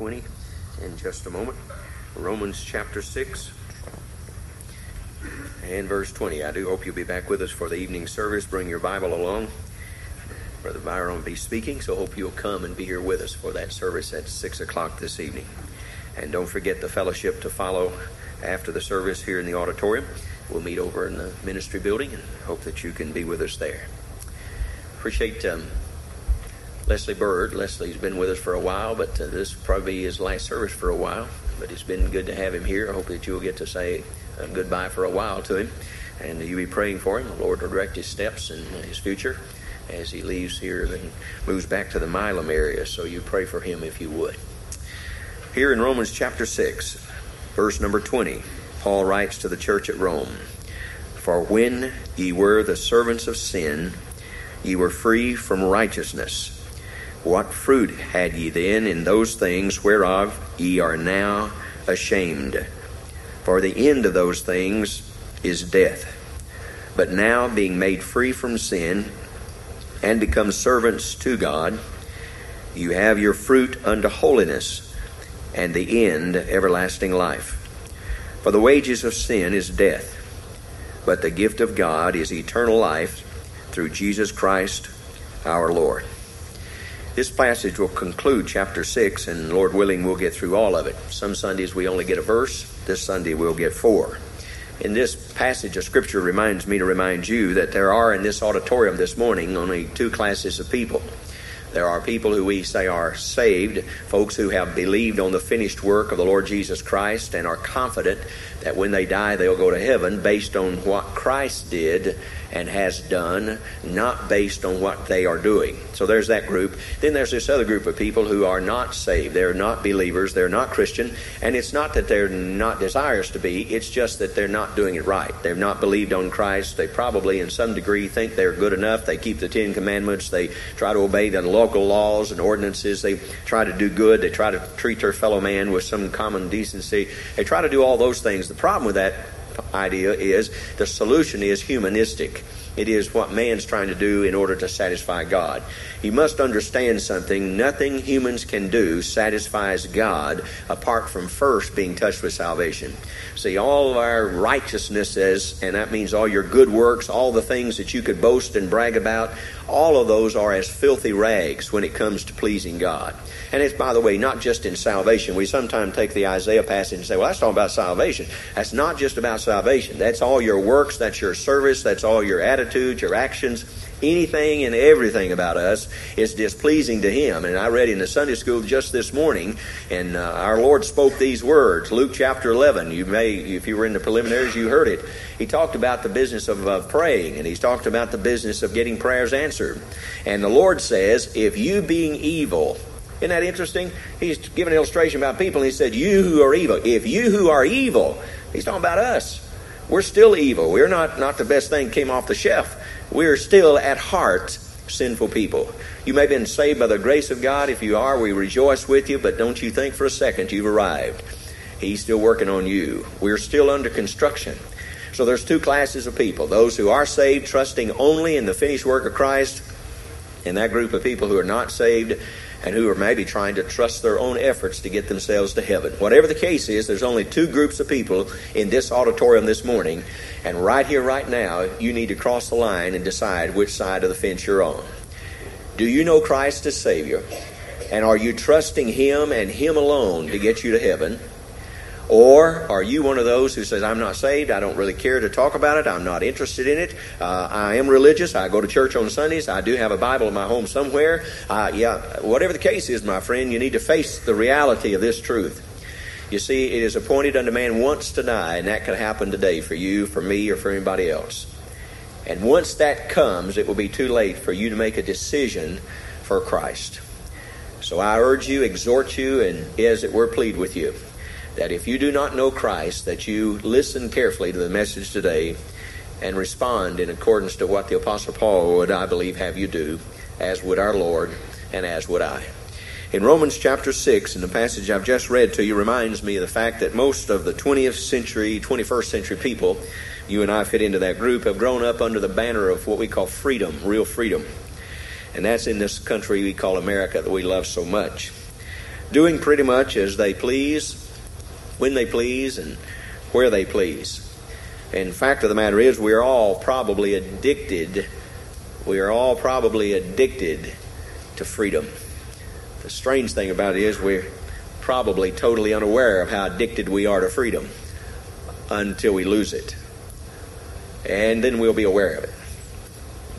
20 in just a moment. Romans chapter 6 and verse 20. I do hope you'll be back with us for the evening service. Bring your Bible along. Brother Byron will be speaking, so hope you'll come and be here with us for that service at 6 o'clock this evening. And don't forget the fellowship to follow after the service here in the auditorium. We'll meet over in the ministry building and hope that you can be with us there. Appreciate um, Leslie Bird. Leslie's been with us for a while, but uh, this will probably be his last service for a while. But it's been good to have him here. I hope that you'll get to say uh, goodbye for a while to him. And you'll be praying for him. The Lord will direct his steps and his future as he leaves here and moves back to the Milam area. So you pray for him if you would. Here in Romans chapter 6, verse number 20, Paul writes to the church at Rome For when ye were the servants of sin, ye were free from righteousness. What fruit had ye then in those things whereof ye are now ashamed? For the end of those things is death. But now, being made free from sin and become servants to God, you have your fruit unto holiness, and the end everlasting life. For the wages of sin is death, but the gift of God is eternal life through Jesus Christ our Lord. This passage will conclude chapter 6, and Lord willing, we'll get through all of it. Some Sundays we only get a verse, this Sunday we'll get four. In this passage of Scripture reminds me to remind you that there are in this auditorium this morning only two classes of people. There are people who we say are saved, folks who have believed on the finished work of the Lord Jesus Christ and are confident that when they die they'll go to heaven based on what Christ did and has done, not based on what they are doing. So there's that group. Then there's this other group of people who are not saved. They're not believers. They're not Christian. And it's not that they're not desirous to be, it's just that they're not doing it right. They've not believed on Christ. They probably, in some degree, think they're good enough. They keep the Ten Commandments. They try to obey the local laws and ordinances. They try to do good. They try to treat their fellow man with some common decency. They try to do all those things. The problem with that idea is the solution is humanistic. It is what man's trying to do in order to satisfy God. You must understand something. Nothing humans can do satisfies God apart from first being touched with salvation. See, all of our righteousnesses, and that means all your good works, all the things that you could boast and brag about, all of those are as filthy rags when it comes to pleasing God. And it's, by the way, not just in salvation. We sometimes take the Isaiah passage and say, well, that's talking about salvation. That's not just about salvation. That's all your works, that's your service, that's all your attitudes, your actions. Anything and everything about us is displeasing to Him. And I read in the Sunday school just this morning, and uh, our Lord spoke these words. Luke chapter 11. You may, if you were in the preliminaries, you heard it. He talked about the business of, of praying, and He's talked about the business of getting prayers answered. And the Lord says, if you being evil, isn't that interesting? He's given an illustration about people, and he said, You who are evil. If you who are evil, he's talking about us. We're still evil. We're not, not the best thing came off the shelf. We're still at heart sinful people. You may have been saved by the grace of God. If you are, we rejoice with you, but don't you think for a second you've arrived. He's still working on you. We're still under construction. So there's two classes of people those who are saved, trusting only in the finished work of Christ, and that group of people who are not saved and who are maybe trying to trust their own efforts to get themselves to heaven. Whatever the case is, there's only two groups of people in this auditorium this morning, and right here, right now, you need to cross the line and decide which side of the fence you're on. Do you know Christ as Savior? And are you trusting Him and Him alone to get you to heaven? Or are you one of those who says, I'm not saved, I don't really care to talk about it, I'm not interested in it, uh, I am religious, I go to church on Sundays, I do have a Bible in my home somewhere. Uh, yeah, whatever the case is, my friend, you need to face the reality of this truth. You see, it is appointed unto man once to die, and that could happen today for you, for me, or for anybody else. And once that comes, it will be too late for you to make a decision for Christ. So I urge you, exhort you, and as it were, plead with you that if you do not know Christ, that you listen carefully to the message today and respond in accordance to what the Apostle Paul would, I believe, have you do, as would our Lord and as would I. In Romans chapter 6, in the passage I've just read to you, reminds me of the fact that most of the 20th century, 21st century people, you and I fit into that group, have grown up under the banner of what we call freedom, real freedom. And that's in this country we call America that we love so much. doing pretty much as they please, when they please, and where they please. And fact of the matter is, we are all probably addicted. We are all probably addicted to freedom. The strange thing about it is we're probably totally unaware of how addicted we are to freedom until we lose it. And then we'll be aware of it.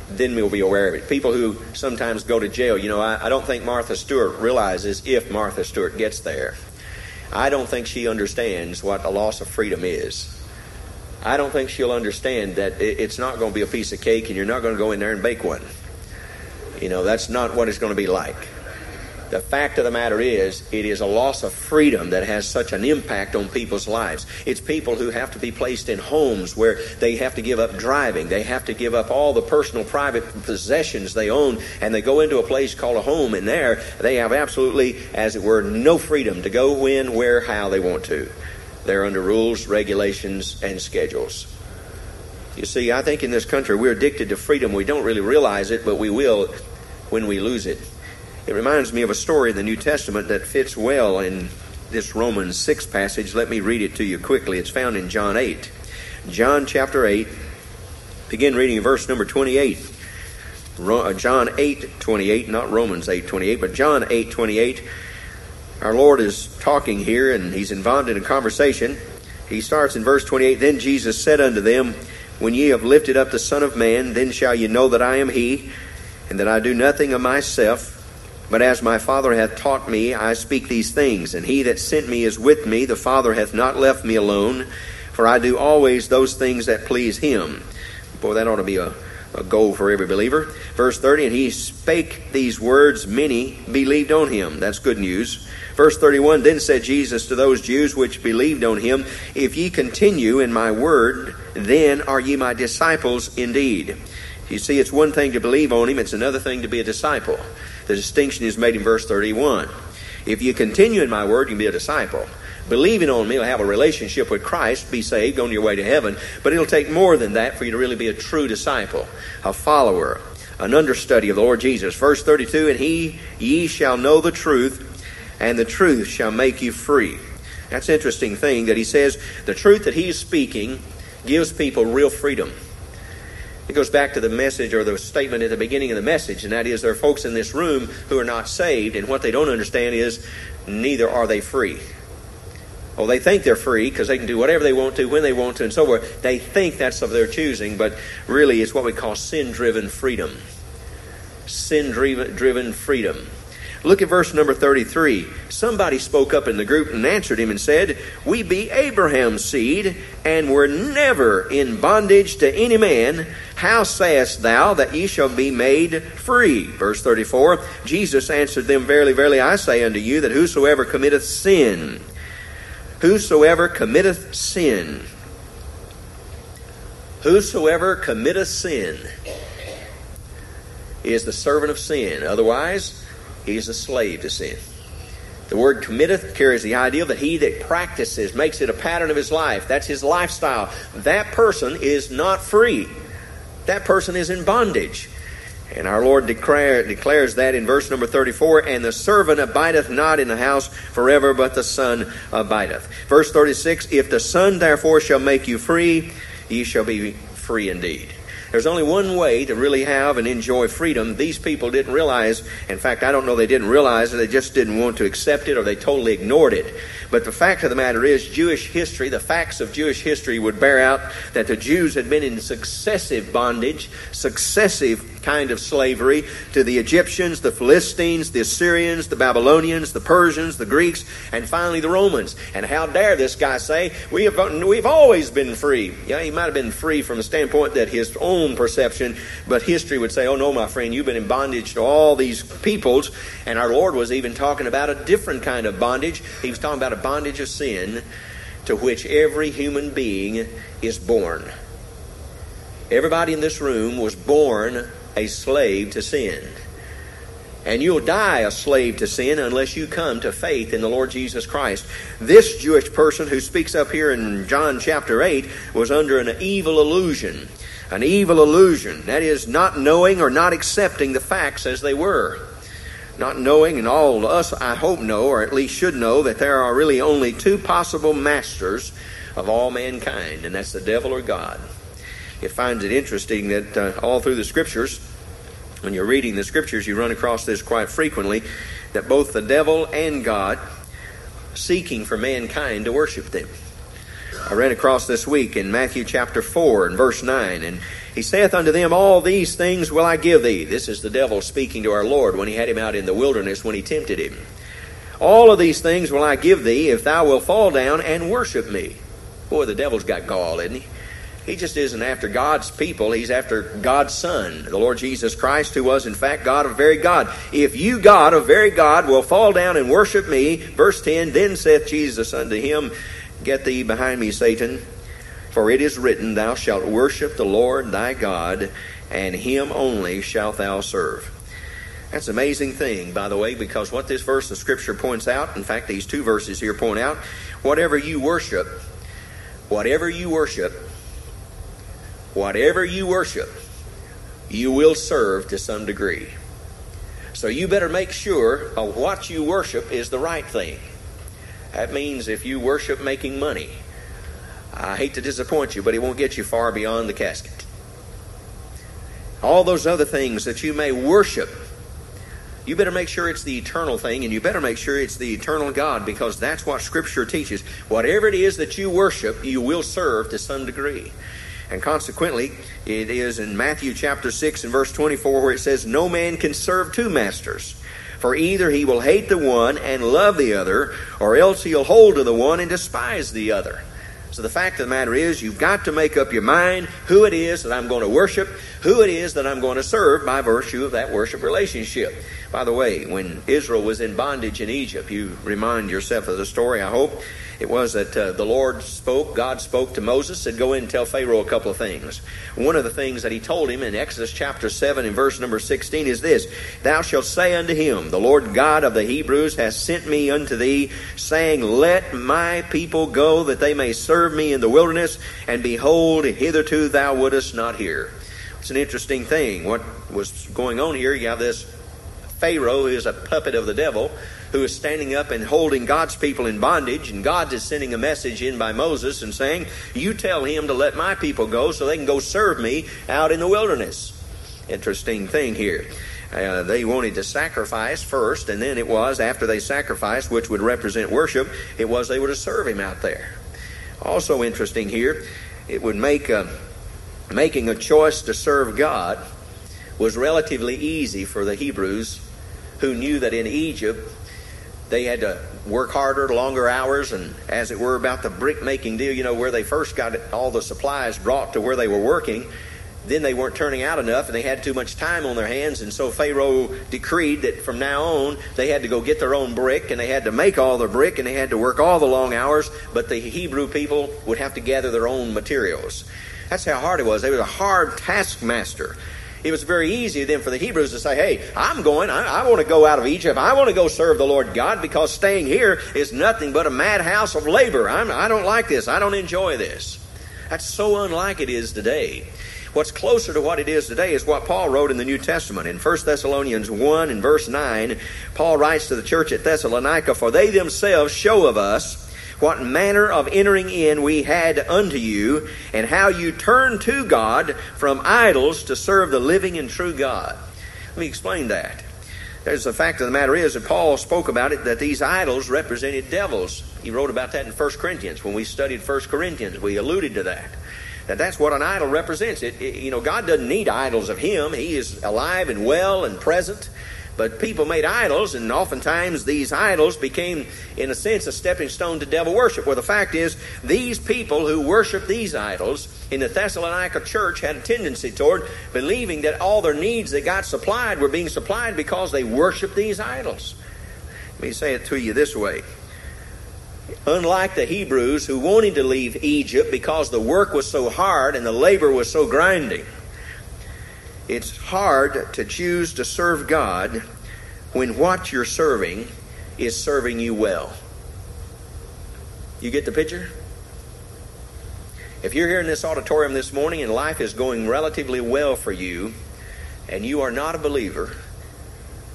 Then we'll be aware of it. People who sometimes go to jail, you know, I, I don't think Martha Stewart realizes if Martha Stewart gets there. I don't think she understands what a loss of freedom is. I don't think she'll understand that it's not going to be a piece of cake and you're not going to go in there and bake one. You know, that's not what it's going to be like. The fact of the matter is, it is a loss of freedom that has such an impact on people's lives. It's people who have to be placed in homes where they have to give up driving. They have to give up all the personal, private possessions they own, and they go into a place called a home, and there they have absolutely, as it were, no freedom to go when, where, how they want to. They're under rules, regulations, and schedules. You see, I think in this country we're addicted to freedom. We don't really realize it, but we will when we lose it. It reminds me of a story in the New Testament that fits well in this Romans 6 passage. Let me read it to you quickly. It's found in John 8. John chapter 8, begin reading verse number 28. Uh, John 8, 28, not Romans 8, 28, but John 8, 28. Our Lord is talking here and he's involved in a conversation. He starts in verse 28 Then Jesus said unto them, When ye have lifted up the Son of Man, then shall ye know that I am He, and that I do nothing of myself but as my Father hath taught me, I speak these things. And he that sent me is with me. The Father hath not left me alone, for I do always those things that please him. Boy, that ought to be a, a goal for every believer. Verse 30, and he spake these words, many believed on him. That's good news. Verse 31 Then said Jesus to those Jews which believed on him, If ye continue in my word, then are ye my disciples indeed. You see, it's one thing to believe on him, it's another thing to be a disciple. The distinction is made in verse 31. If you continue in my word, you can be a disciple. Believing on me will have a relationship with Christ, be saved, on your way to heaven. But it'll take more than that for you to really be a true disciple, a follower, an understudy of the Lord Jesus. Verse 32 And he, ye shall know the truth, and the truth shall make you free. That's an interesting thing that he says the truth that he's speaking gives people real freedom. It goes back to the message or the statement at the beginning of the message, and that is there are folks in this room who are not saved, and what they don't understand is neither are they free. Well, they think they're free because they can do whatever they want to, when they want to, and so forth. They think that's of their choosing, but really it's what we call sin driven freedom. Sin driven freedom. Look at verse number 33. Somebody spoke up in the group and answered him and said, We be Abraham's seed, and were never in bondage to any man. How sayest thou that ye shall be made free? Verse 34 Jesus answered them, Verily, verily, I say unto you that whosoever committeth sin, whosoever committeth sin, whosoever committeth sin, is the servant of sin. Otherwise, He's a slave to sin. The word committeth carries the idea that he that practices, makes it a pattern of his life. That's his lifestyle. That person is not free. That person is in bondage. And our Lord declare, declares that in verse number 34 And the servant abideth not in the house forever, but the Son abideth. Verse 36 If the Son therefore shall make you free, ye shall be free indeed. There's only one way to really have and enjoy freedom. These people didn't realize, in fact, I don't know they didn't realize it, they just didn't want to accept it or they totally ignored it. But the fact of the matter is, Jewish history, the facts of Jewish history would bear out that the Jews had been in successive bondage, successive kind of slavery to the Egyptians, the Philistines, the Assyrians, the Babylonians, the Persians, the Greeks, and finally the Romans. And how dare this guy say, we have, we've always been free. Yeah, he might have been free from the standpoint that his own perception, but history would say, oh no, my friend, you've been in bondage to all these peoples. And our Lord was even talking about a different kind of bondage. He was talking about a bondage of sin to which every human being is born. Everybody in this room was born a slave to sin. And you'll die a slave to sin unless you come to faith in the Lord Jesus Christ. This Jewish person who speaks up here in John chapter 8 was under an evil illusion. An evil illusion. That is, not knowing or not accepting the facts as they were. not knowing, and all of us, I hope, know, or at least should know, that there are really only two possible masters of all mankind, and that's the devil or God. It finds it interesting that uh, all through the scriptures, when you're reading the scriptures, you run across this quite frequently that both the devil and God seeking for mankind to worship them. I ran across this week in Matthew chapter 4 and verse 9, and he saith unto them, All these things will I give thee. This is the devil speaking to our Lord when he had him out in the wilderness when he tempted him. All of these things will I give thee if thou wilt fall down and worship me. Boy, the devil's got gall, isn't he? He just isn't after God's people. He's after God's Son, the Lord Jesus Christ, who was in fact God of very God. If you, God of very God, will fall down and worship me, verse 10, then saith Jesus unto him, Get thee behind me, Satan. For it is written, Thou shalt worship the Lord thy God, and him only shalt thou serve. That's an amazing thing, by the way, because what this verse of Scripture points out, in fact, these two verses here point out, whatever you worship, whatever you worship, whatever you worship, you will serve to some degree. So you better make sure of what you worship is the right thing. That means if you worship making money, I hate to disappoint you, but it won't get you far beyond the casket. All those other things that you may worship, you better make sure it's the eternal thing, and you better make sure it's the eternal God, because that's what Scripture teaches. Whatever it is that you worship, you will serve to some degree. And consequently, it is in Matthew chapter 6 and verse 24 where it says, No man can serve two masters. For either he will hate the one and love the other, or else he'll hold to the one and despise the other. So the fact of the matter is, you've got to make up your mind who it is that I'm going to worship, who it is that I'm going to serve by virtue of that worship relationship. By the way, when Israel was in bondage in Egypt, you remind yourself of the story, I hope. It was that uh, the Lord spoke, God spoke to Moses, said, Go in and tell Pharaoh a couple of things. One of the things that he told him in Exodus chapter 7 and verse number 16 is this Thou shalt say unto him, The Lord God of the Hebrews has sent me unto thee, saying, Let my people go that they may serve me in the wilderness, and behold, hitherto thou wouldest not hear. It's an interesting thing. What was going on here? You have this Pharaoh who is a puppet of the devil who is standing up and holding God's people in bondage, and God is sending a message in by Moses and saying, You tell him to let my people go so they can go serve me out in the wilderness. Interesting thing here. Uh, they wanted to sacrifice first, and then it was after they sacrificed, which would represent worship, it was they were to serve him out there. Also interesting here, it would make a, making a choice to serve God was relatively easy for the Hebrews who knew that in Egypt they had to work harder, longer hours, and as it were about the brick making deal, you know, where they first got all the supplies brought to where they were working, then they weren't turning out enough and they had too much time on their hands, and so Pharaoh decreed that from now on they had to go get their own brick and they had to make all their brick and they had to work all the long hours, but the Hebrew people would have to gather their own materials. That's how hard it was. They were a hard taskmaster it was very easy then for the Hebrews to say, hey, I'm going, I, I want to go out of Egypt. I want to go serve the Lord God because staying here is nothing but a madhouse of labor. I'm, I don't like this. I don't enjoy this. That's so unlike it is today. What's closer to what it is today is what Paul wrote in the New Testament. In 1 Thessalonians 1 and verse 9, Paul writes to the church at Thessalonica, For they themselves show of us what manner of entering in we had unto you, and how you turned to God from idols to serve the living and true God. Let me explain that. There's the fact of the matter is that Paul spoke about it that these idols represented devils. He wrote about that in 1 Corinthians. When we studied 1 Corinthians, we alluded to that. That that's what an idol represents. It, it, you know, God doesn't need idols of Him. He is alive and well and present. But people made idols, and oftentimes these idols became, in a sense, a stepping stone to devil worship. Well, the fact is, these people who worship these idols in the Thessalonica church had a tendency toward believing that all their needs that got supplied were being supplied because they worshiped these idols. Let me say it to you this way. Unlike the Hebrews who wanted to leave Egypt because the work was so hard and the labor was so grinding, it's hard to choose to serve God when what you're serving is serving you well. You get the picture? If you're here in this auditorium this morning and life is going relatively well for you, and you are not a believer,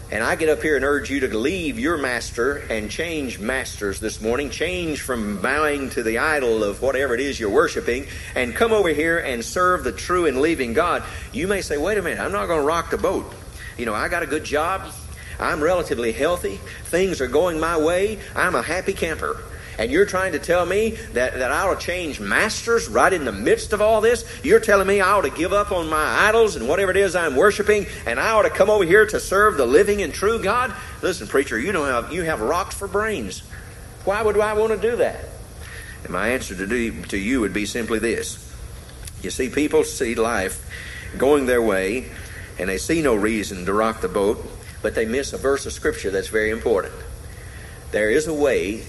And I get up here and urge you to leave your master and change masters this morning. Change from bowing to the idol of whatever it is you're worshiping and come over here and serve the true and living God. You may say, wait a minute, I'm not going to rock the boat. You know, I got a good job. I'm relatively healthy. Things are going my way. I'm a happy camper. And you're trying to tell me that, that I ought to change masters right in the midst of all this? You're telling me I ought to give up on my idols and whatever it is I'm worshiping, and I ought to come over here to serve the living and true God? Listen, preacher, you don't have you have rocks for brains. Why would I want to do that? And my answer to, do, to you would be simply this. You see, people see life going their way, and they see no reason to rock the boat, but they miss a verse of Scripture that's very important. There is a way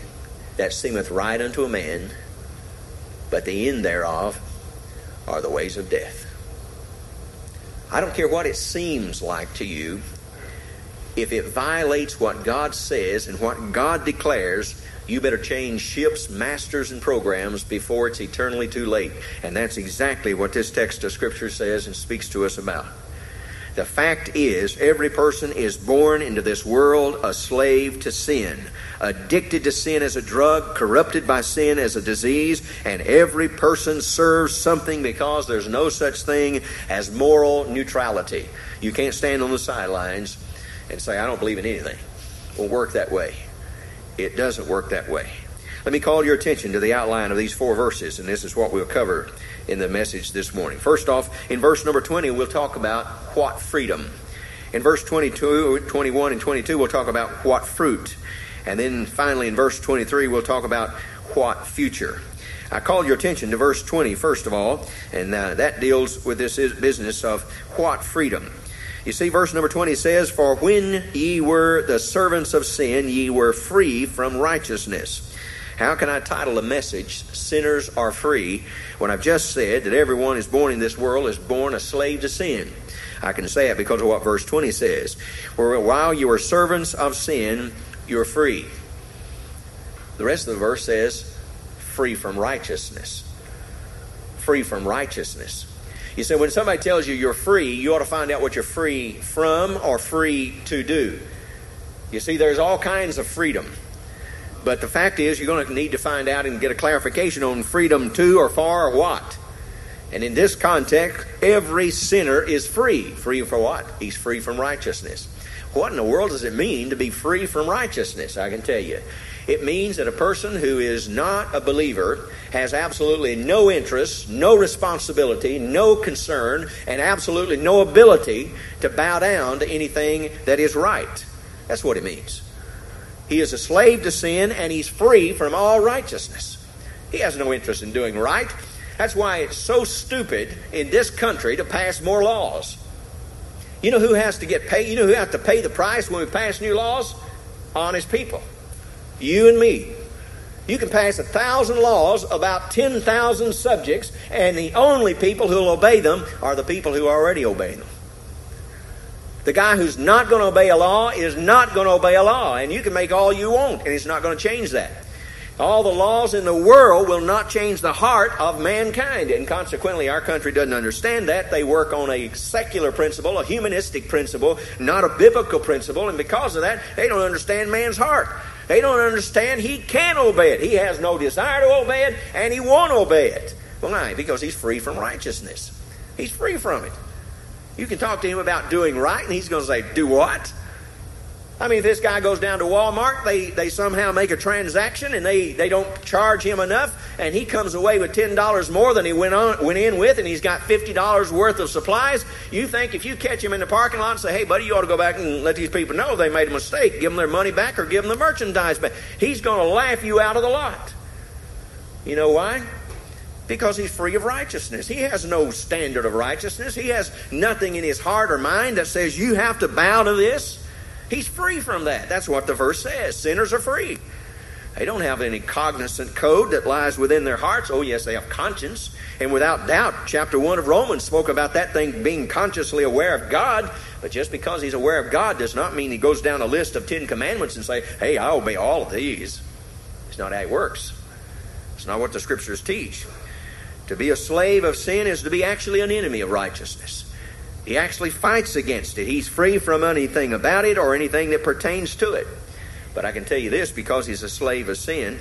that seemeth right unto a man, but the end thereof are the ways of death. I don't care what it seems like to you, if it violates what God says and what God declares, you better change ships, masters, and programs before it's eternally too late. And that's exactly what this text of Scripture says and speaks to us about. The fact is, every person is born into this world a slave to sin, addicted to sin as a drug, corrupted by sin as a disease, and every person serves something because there's no such thing as moral neutrality. You can't stand on the sidelines and say, I don't believe in anything. It won't work that way. It doesn't work that way. Let me call your attention to the outline of these four verses, and this is what we'll cover in the message this morning. First off, in verse number 20, we'll talk about what freedom. In verse 22, 21, and 22, we'll talk about what fruit. And then finally, in verse 23, we'll talk about what future. I call your attention to verse 20, first of all, and uh, that deals with this business of what freedom. You see, verse number 20 says, For when ye were the servants of sin, ye were free from righteousness. How can I title a message, Sinners Are Free, when I've just said that everyone is born in this world is born a slave to sin? I can say it because of what verse 20 says. For while you are servants of sin, you're free. The rest of the verse says, free from righteousness. Free from righteousness. You say, when somebody tells you you're free, you ought to find out what you're free from or free to do. You see, there's all kinds of freedom. But the fact is, you're going to need to find out and get a clarification on freedom to or for or what. And in this context, every sinner is free. Free for what? He's free from righteousness. What in the world does it mean to be free from righteousness? I can tell you. It means that a person who is not a believer has absolutely no interest, no responsibility, no concern, and absolutely no ability to bow down to anything that is right. That's what it means. He is a slave to sin and he's free from all righteousness. He has no interest in doing right. That's why it's so stupid in this country to pass more laws. You know who has to get paid? You know who has to pay the price when we pass new laws? Honest people. You and me. You can pass a thousand laws about 10,000 subjects, and the only people who will obey them are the people who already obey them. The guy who's not going to obey a law is not going to obey a law, and you can make all you want, and it's not going to change that. All the laws in the world will not change the heart of mankind, and consequently, our country doesn't understand that. They work on a secular principle, a humanistic principle, not a biblical principle, and because of that, they don't understand man's heart. They don't understand he can obey it. He has no desire to obey it, and he won't obey it. Well, Why? Because he's free from righteousness. He's free from it. You can talk to him about doing right, and he's going to say, Do what? I mean, if this guy goes down to Walmart, they, they somehow make a transaction and they, they don't charge him enough, and he comes away with $10 more than he went, on, went in with, and he's got $50 worth of supplies. You think if you catch him in the parking lot and say, hey, buddy, you ought to go back and let these people know they made a mistake, give them their money back or give them the merchandise back, he's going to laugh you out of the lot. You know why? Because he's free of righteousness. He has no standard of righteousness. He has nothing in his heart or mind that says you have to bow to this. He's free from that. That's what the verse says. Sinners are free. They don't have any cognizant code that lies within their hearts. Oh, yes, they have conscience. And without doubt, chapter 1 of Romans spoke about that thing being consciously aware of God. But just because he's aware of God does not mean he goes down a list of Ten Commandments and say, hey, I obey all of these. It's not how it works. It's not what the Scriptures teach. To be a slave of sin is to be actually an enemy of righteousness. He actually fights against it. He's free from anything about it or anything that pertains to it. But I can tell you this because he's a slave of sin,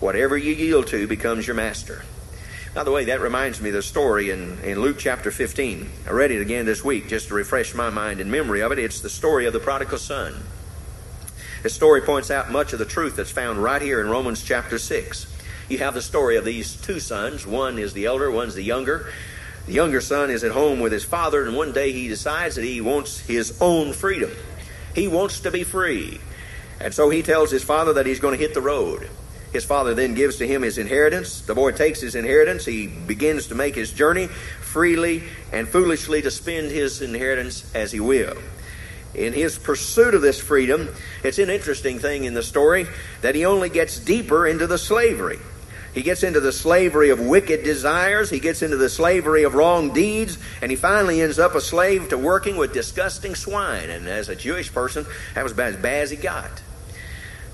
whatever you yield to becomes your master. By the way, that reminds me of the story in, in Luke chapter 15. I read it again this week just to refresh my mind and memory of it. It's the story of the prodigal son. This story points out much of the truth that's found right here in Romans chapter 6. You have the story of these two sons. One is the elder, one's the younger. The younger son is at home with his father, and one day he decides that he wants his own freedom. He wants to be free. And so he tells his father that he's going to hit the road. His father then gives to him his inheritance. The boy takes his inheritance. He begins to make his journey freely and foolishly to spend his inheritance as he will. In his pursuit of this freedom, it's an interesting thing in the story that he only gets deeper into the slavery. He gets into the slavery of wicked desires. He gets into the slavery of wrong deeds. And he finally ends up a slave to working with disgusting swine. And as a Jewish person, that was about as bad as he got.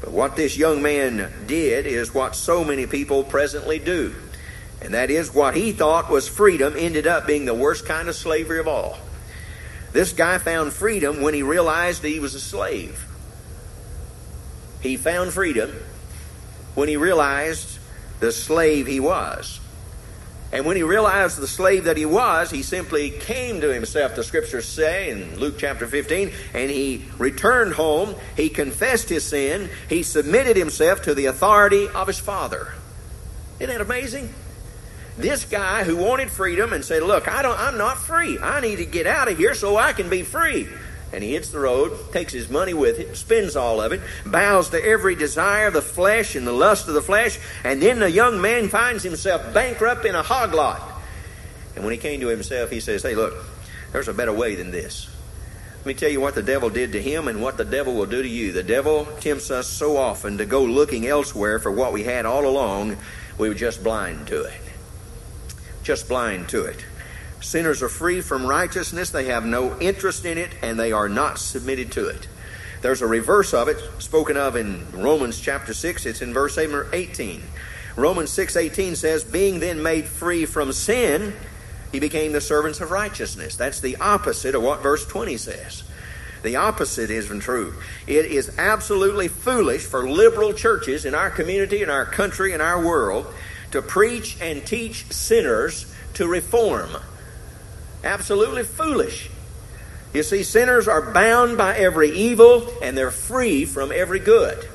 But what this young man did is what so many people presently do. And that is what he thought was freedom ended up being the worst kind of slavery of all. This guy found freedom when he realized he was a slave. He found freedom when he realized the slave he was. And when he realized the slave that he was, he simply came to himself, the scriptures say in Luke chapter 15, and he returned home. He confessed his sin. He submitted himself to the authority of his father. Isn't that amazing? This guy who wanted freedom and said, Look, I don't, I'm not free. I need to get out of here so I can be free and he hits the road, takes his money with him, spends all of it, bows to every desire of the flesh and the lust of the flesh, and then the young man finds himself bankrupt in a hog lot. And when he came to himself, he says, Hey, look, there's a better way than this. Let me tell you what the devil did to him and what the devil will do to you. The devil tempts us so often to go looking elsewhere for what we had all along, we were just blind to it. Just blind to it. Sinners are free from righteousness, they have no interest in it, and they are not submitted to it. There's a reverse of it spoken of in Romans chapter 6. It's in verse 18. Romans 6:18 says, "Being then made free from sin, he became the servants of righteousness." That's the opposite of what verse 20 says. The opposite isn't true. It is absolutely foolish for liberal churches in our community, in our country, in our world to preach and teach sinners to reform. Absolutely foolish. You see, sinners are bound by every evil and they're free from every good.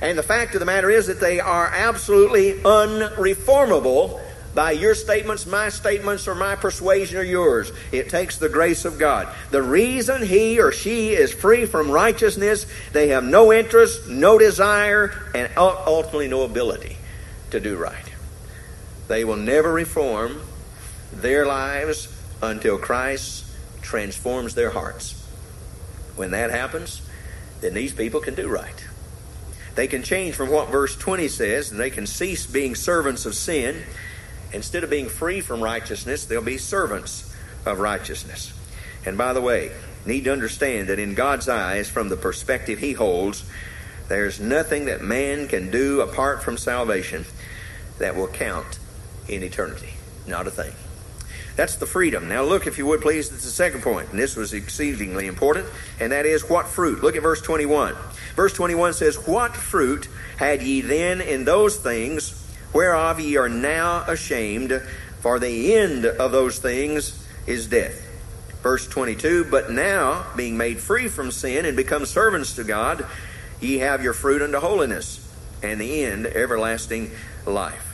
And the fact of the matter is that they are absolutely unreformable by your statements, my statements, or my persuasion or yours. It takes the grace of God. The reason he or she is free from righteousness, they have no interest, no desire, and ultimately no ability to do right. They will never reform their lives until Christ transforms their hearts. When that happens, then these people can do right. They can change from what verse 20 says, and they can cease being servants of sin. Instead of being free from righteousness, they'll be servants of righteousness. And by the way, need to understand that in God's eyes, from the perspective He holds, there's nothing that man can do apart from salvation that will count in eternity. Not a thing. That's the freedom. Now, look, if you would please, it's the second point, and this was exceedingly important, and that is what fruit. Look at verse 21. Verse 21 says, What fruit had ye then in those things whereof ye are now ashamed? For the end of those things is death. Verse 22 But now, being made free from sin and become servants to God, ye have your fruit unto holiness, and the end everlasting life.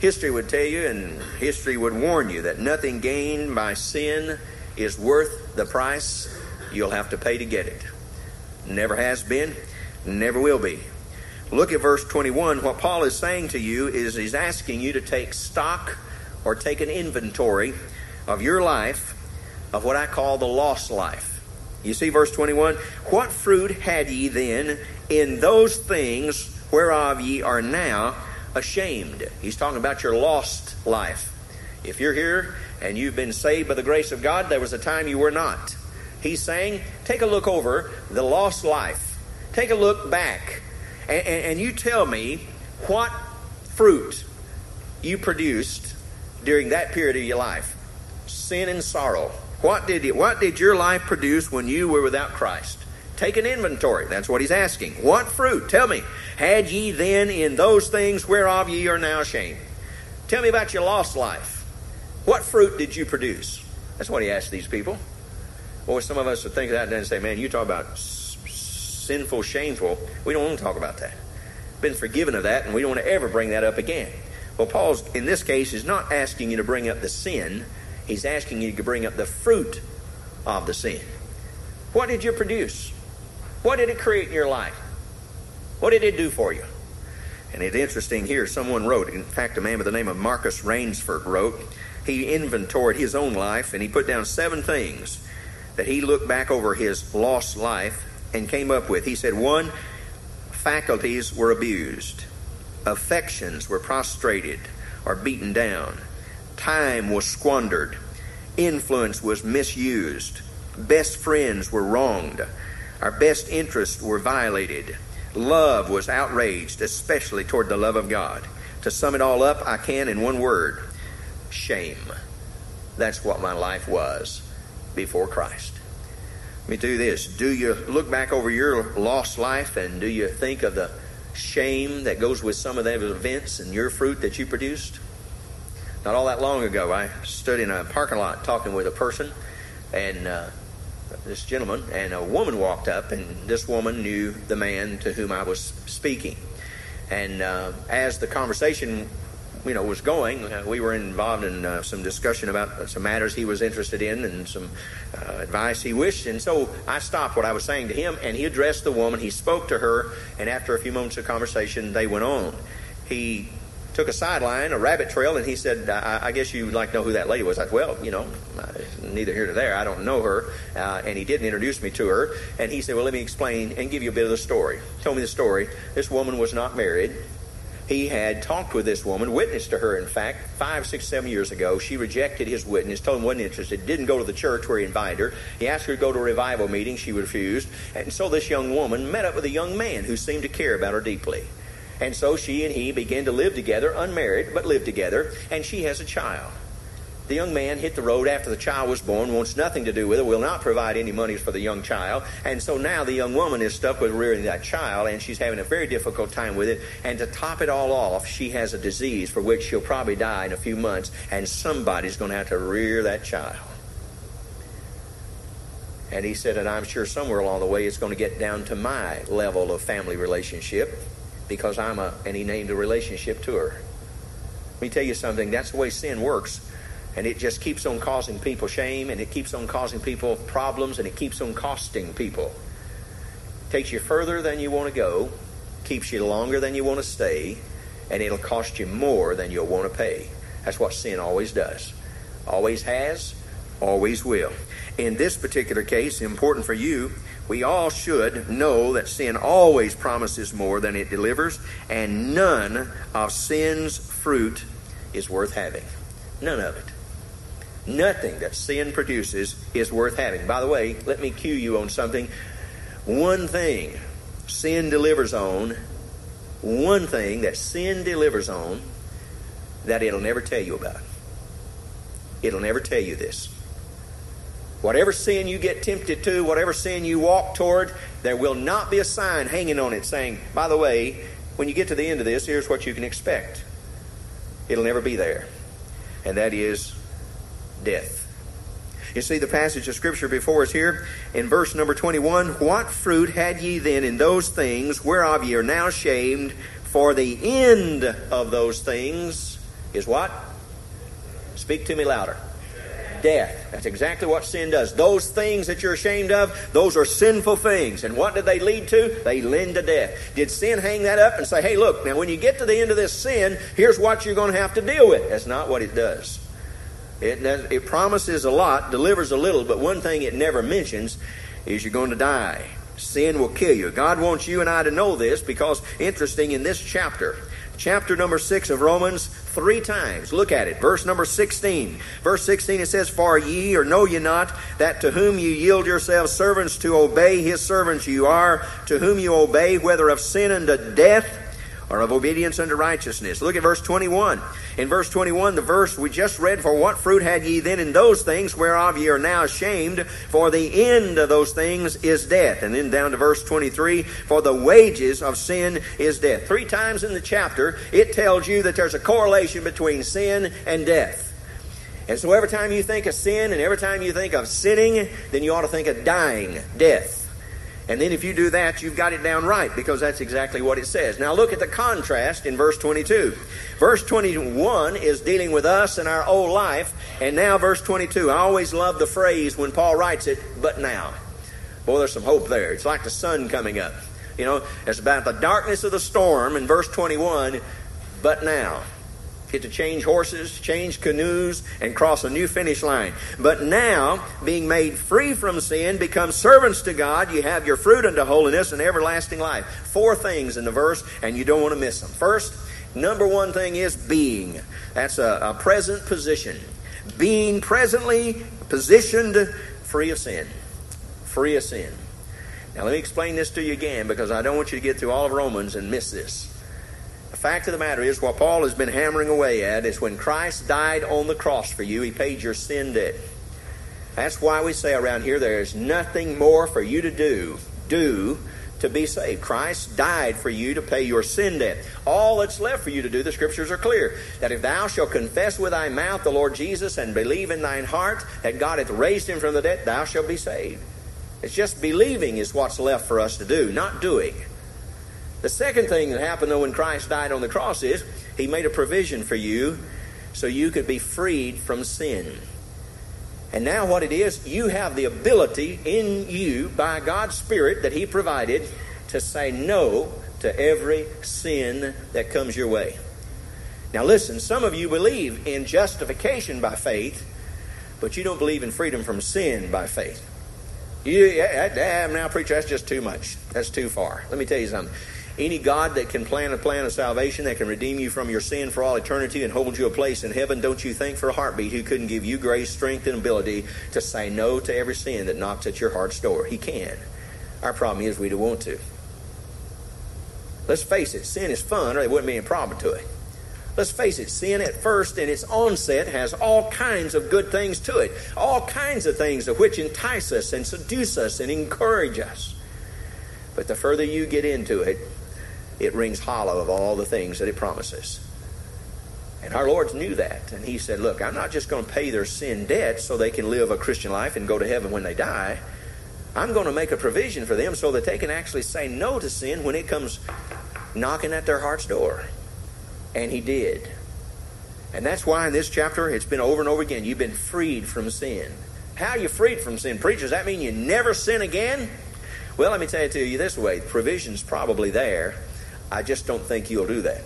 History would tell you, and history would warn you, that nothing gained by sin is worth the price you'll have to pay to get it. Never has been, never will be. Look at verse 21. What Paul is saying to you is he's asking you to take stock or take an inventory of your life, of what I call the lost life. You see, verse 21 What fruit had ye then in those things whereof ye are now ashamed. He's talking about your lost life. If you're here and you've been saved by the grace of God, there was a time you were not. He's saying, take a look over the lost life. Take a look back. And, and, and you tell me what fruit you produced during that period of your life sin and sorrow. What did, what did your life produce when you were without Christ? Take an inventory. That's what he's asking. What fruit, tell me, had ye then in those things whereof ye are now ashamed? Tell me about your lost life. What fruit did you produce? That's what he asked these people. Boy, some of us would think of that and say, man, you talk about sinful, shameful. We don't want to talk about that. Been forgiven of that, and we don't want to ever bring that up again. Well, Paul's, in this case, is not asking you to bring up the sin. He's asking you to bring up the fruit of the sin. What did you produce? What did it create in your life? What did it do for you? And it's interesting here, someone wrote, in fact, a man by the name of Marcus Rainsford wrote, he inventoried his own life and he put down seven things that he looked back over his lost life and came up with. He said, one, faculties were abused, affections were prostrated or beaten down, time was squandered, influence was misused, best friends were wronged, our best interests were violated, love was outraged, especially toward the love of God. To sum it all up, I can in one word shame. That's what my life was before Christ. Let me do this. Do you look back over your lost life and do you think of the shame that goes with some of those events and your fruit that you produced? Not all that long ago, I stood in a parking lot talking with a person, and uh, this gentleman, and a woman walked up, and this woman knew the man to whom I was speaking. And uh, as the conversation you know was going. Uh, we were involved in uh, some discussion about some matters he was interested in and some uh, advice he wished. And so I stopped what I was saying to him, and he addressed the woman. He spoke to her, and after a few moments of conversation, they went on. He took a sideline, a rabbit trail, and he said, I, I guess you'd like to know who that lady was. I said, Well, you know, neither here nor there. I don't know her. Uh, and he didn't introduce me to her. And he said, Well, let me explain and give you a bit of the story. Told me the story. This woman was not married he had talked with this woman, witnessed to her, in fact, five, six, seven years ago. She rejected his witness, told him wasn't interested, didn't go to the church where he invited her. He asked her to go to a revival meeting. She refused. And so this young woman met up with a young man who seemed to care about her deeply. And so she and he begin to live together, unmarried, but live together, and she has a child. The young man hit the road after the child was born, wants nothing to do with it, will not provide any money for the young child. And so now the young woman is stuck with rearing that child, and she's having a very difficult time with it. And to top it all off, she has a disease for which she'll probably die in a few months, and somebody's going to have to rear that child. And he said, and I'm sure somewhere along the way it's going to get down to my level of family relationship because I'm a, and he named a relationship to her. Let me tell you something, that's the way sin works. And it just keeps on causing people shame and it keeps on causing people problems and it keeps on costing people. Takes you further than you want to go, keeps you longer than you want to stay, and it'll cost you more than you'll want to pay. That's what sin always does. Always has, always will. In this particular case, important for you, we all should know that sin always promises more than it delivers, and none of sin's fruit is worth having. None of it. Nothing that sin produces is worth having. By the way, let me cue you on something. One thing sin delivers on, one thing that sin delivers on that it'll never tell you about. It'll never tell you this. Whatever sin you get tempted to, whatever sin you walk toward, there will not be a sign hanging on it saying, by the way, when you get to the end of this, here's what you can expect. It'll never be there. And that is death. You see the passage of Scripture before us here in verse number 21 What fruit had ye then in those things whereof ye are now shamed? For the end of those things is what? Speak to me louder. Death. That's exactly what sin does. Those things that you're ashamed of, those are sinful things. And what did they lead to? They lead to death. Did sin hang that up and say, hey, look, now when you get to the end of this sin, here's what you're going to have to deal with? That's not what it does. It, it promises a lot, delivers a little, but one thing it never mentions is you're going to die. Sin will kill you. God wants you and I to know this because, interesting, in this chapter, chapter number 6 of Romans, three times. Look at it. Verse number 16. Verse 16 it says, For ye, or know ye not, that to whom you yield yourselves servants to obey, his servants you are, to whom you obey, whether of sin unto death, or of obedience unto righteousness. Look at verse 21. In verse 21, the verse we just read, For what fruit had ye then in those things whereof ye are now ashamed? For the end of those things is death. And then down to verse 23, For the wages of sin is death. Three times in the chapter, it tells you that there's a correlation between sin and death. And so every time you think of sin and every time you think of sinning, then you ought to think of dying, death. And then if you do that, you've got it down right because that's exactly what it says. Now look at the contrast in verse 22. Verse 21 is dealing with us and our old life. And now verse 22. I always love the phrase when Paul writes it, but now. Boy, there's some hope there. It's like the sun coming up. You know, it's about the darkness of the storm in verse 21, but now get to change horses, change canoes, and cross a new finish line. But now, being made free from sin, become servants to God, you have your fruit unto holiness and everlasting life. Four things in the verse, and you don't want to miss them. First, number one thing is being. That's a, a present position. Being presently positioned free of sin. Free of sin. Now, let me explain this to you again because I don't want you to get through all of Romans and miss this fact of the matter is, what Paul has been hammering away at is when Christ died on the cross for you, he paid your sin debt. That's why we say around here there is nothing more for you to do, do to be saved. Christ died for you to pay your sin debt. All that's left for you to do, the scriptures are clear, that if thou shalt confess with thy mouth the Lord Jesus and believe in thine heart that God hath raised him from the dead, thou shalt be saved. It's just believing is what's left for us to do, not doing. The second thing that happened, though, when Christ died on the cross is He made a provision for you so you could be freed from sin. And now, what it is, you have the ability in you by God's Spirit that He provided to say no to every sin that comes your way. Now, listen, some of you believe in justification by faith, but you don't believe in freedom from sin by faith. You, yeah, now, preacher, that's just too much. That's too far. Let me tell you something. Any God that can plan a plan of salvation, that can redeem you from your sin for all eternity and hold you a place in heaven, don't you think for a heartbeat He couldn't give you grace, strength, and ability to say no to every sin that knocks at your heart's door? He can. Our problem is we don't want to. Let's face it, sin is fun, or there wouldn't be any problem to it. Let's face it, sin at first in its onset has all kinds of good things to it, all kinds of things of which entice us and seduce us and encourage us. But the further you get into it, it rings hollow of all the things that it promises. And our Lord knew that. And He said, Look, I'm not just going to pay their sin debt so they can live a Christian life and go to heaven when they die. I'm going to make a provision for them so that they can actually say no to sin when it comes knocking at their heart's door. And He did. And that's why in this chapter, it's been over and over again. You've been freed from sin. How are you freed from sin? Preachers, that mean you never sin again? Well, let me tell it to you this way provision's probably there. I just don't think you'll do that.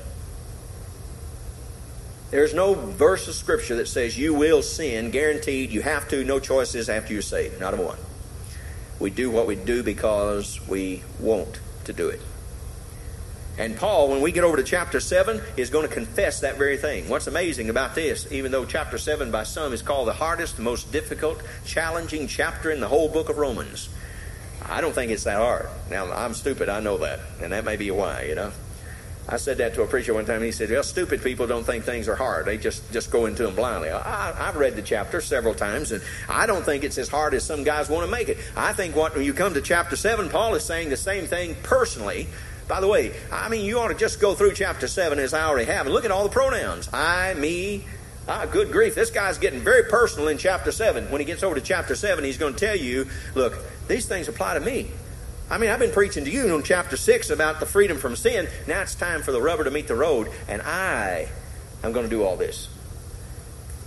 There's no verse of Scripture that says you will sin, guaranteed, you have to, no choices after you're saved. Not a one. We do what we do because we want to do it. And Paul, when we get over to chapter 7, is going to confess that very thing. What's amazing about this, even though chapter 7 by some is called the hardest, the most difficult, challenging chapter in the whole book of Romans, I don't think it's that hard. Now, I'm stupid, I know that, and that may be why, you know. I said that to a preacher one time, and he said, Well, stupid people don't think things are hard. They just, just go into them blindly. I, have read the chapter several times, and I don't think it's as hard as some guys want to make it. I think what, when you come to chapter 7, Paul is saying the same thing personally. By the way, I mean, you ought to just go through chapter 7 as I already have, and look at all the pronouns I, me, Ah, good grief. This guy's getting very personal in chapter 7. When he gets over to chapter 7, he's going to tell you, look, these things apply to me. I mean, I've been preaching to you in chapter 6 about the freedom from sin. Now it's time for the rubber to meet the road, and I am going to do all this.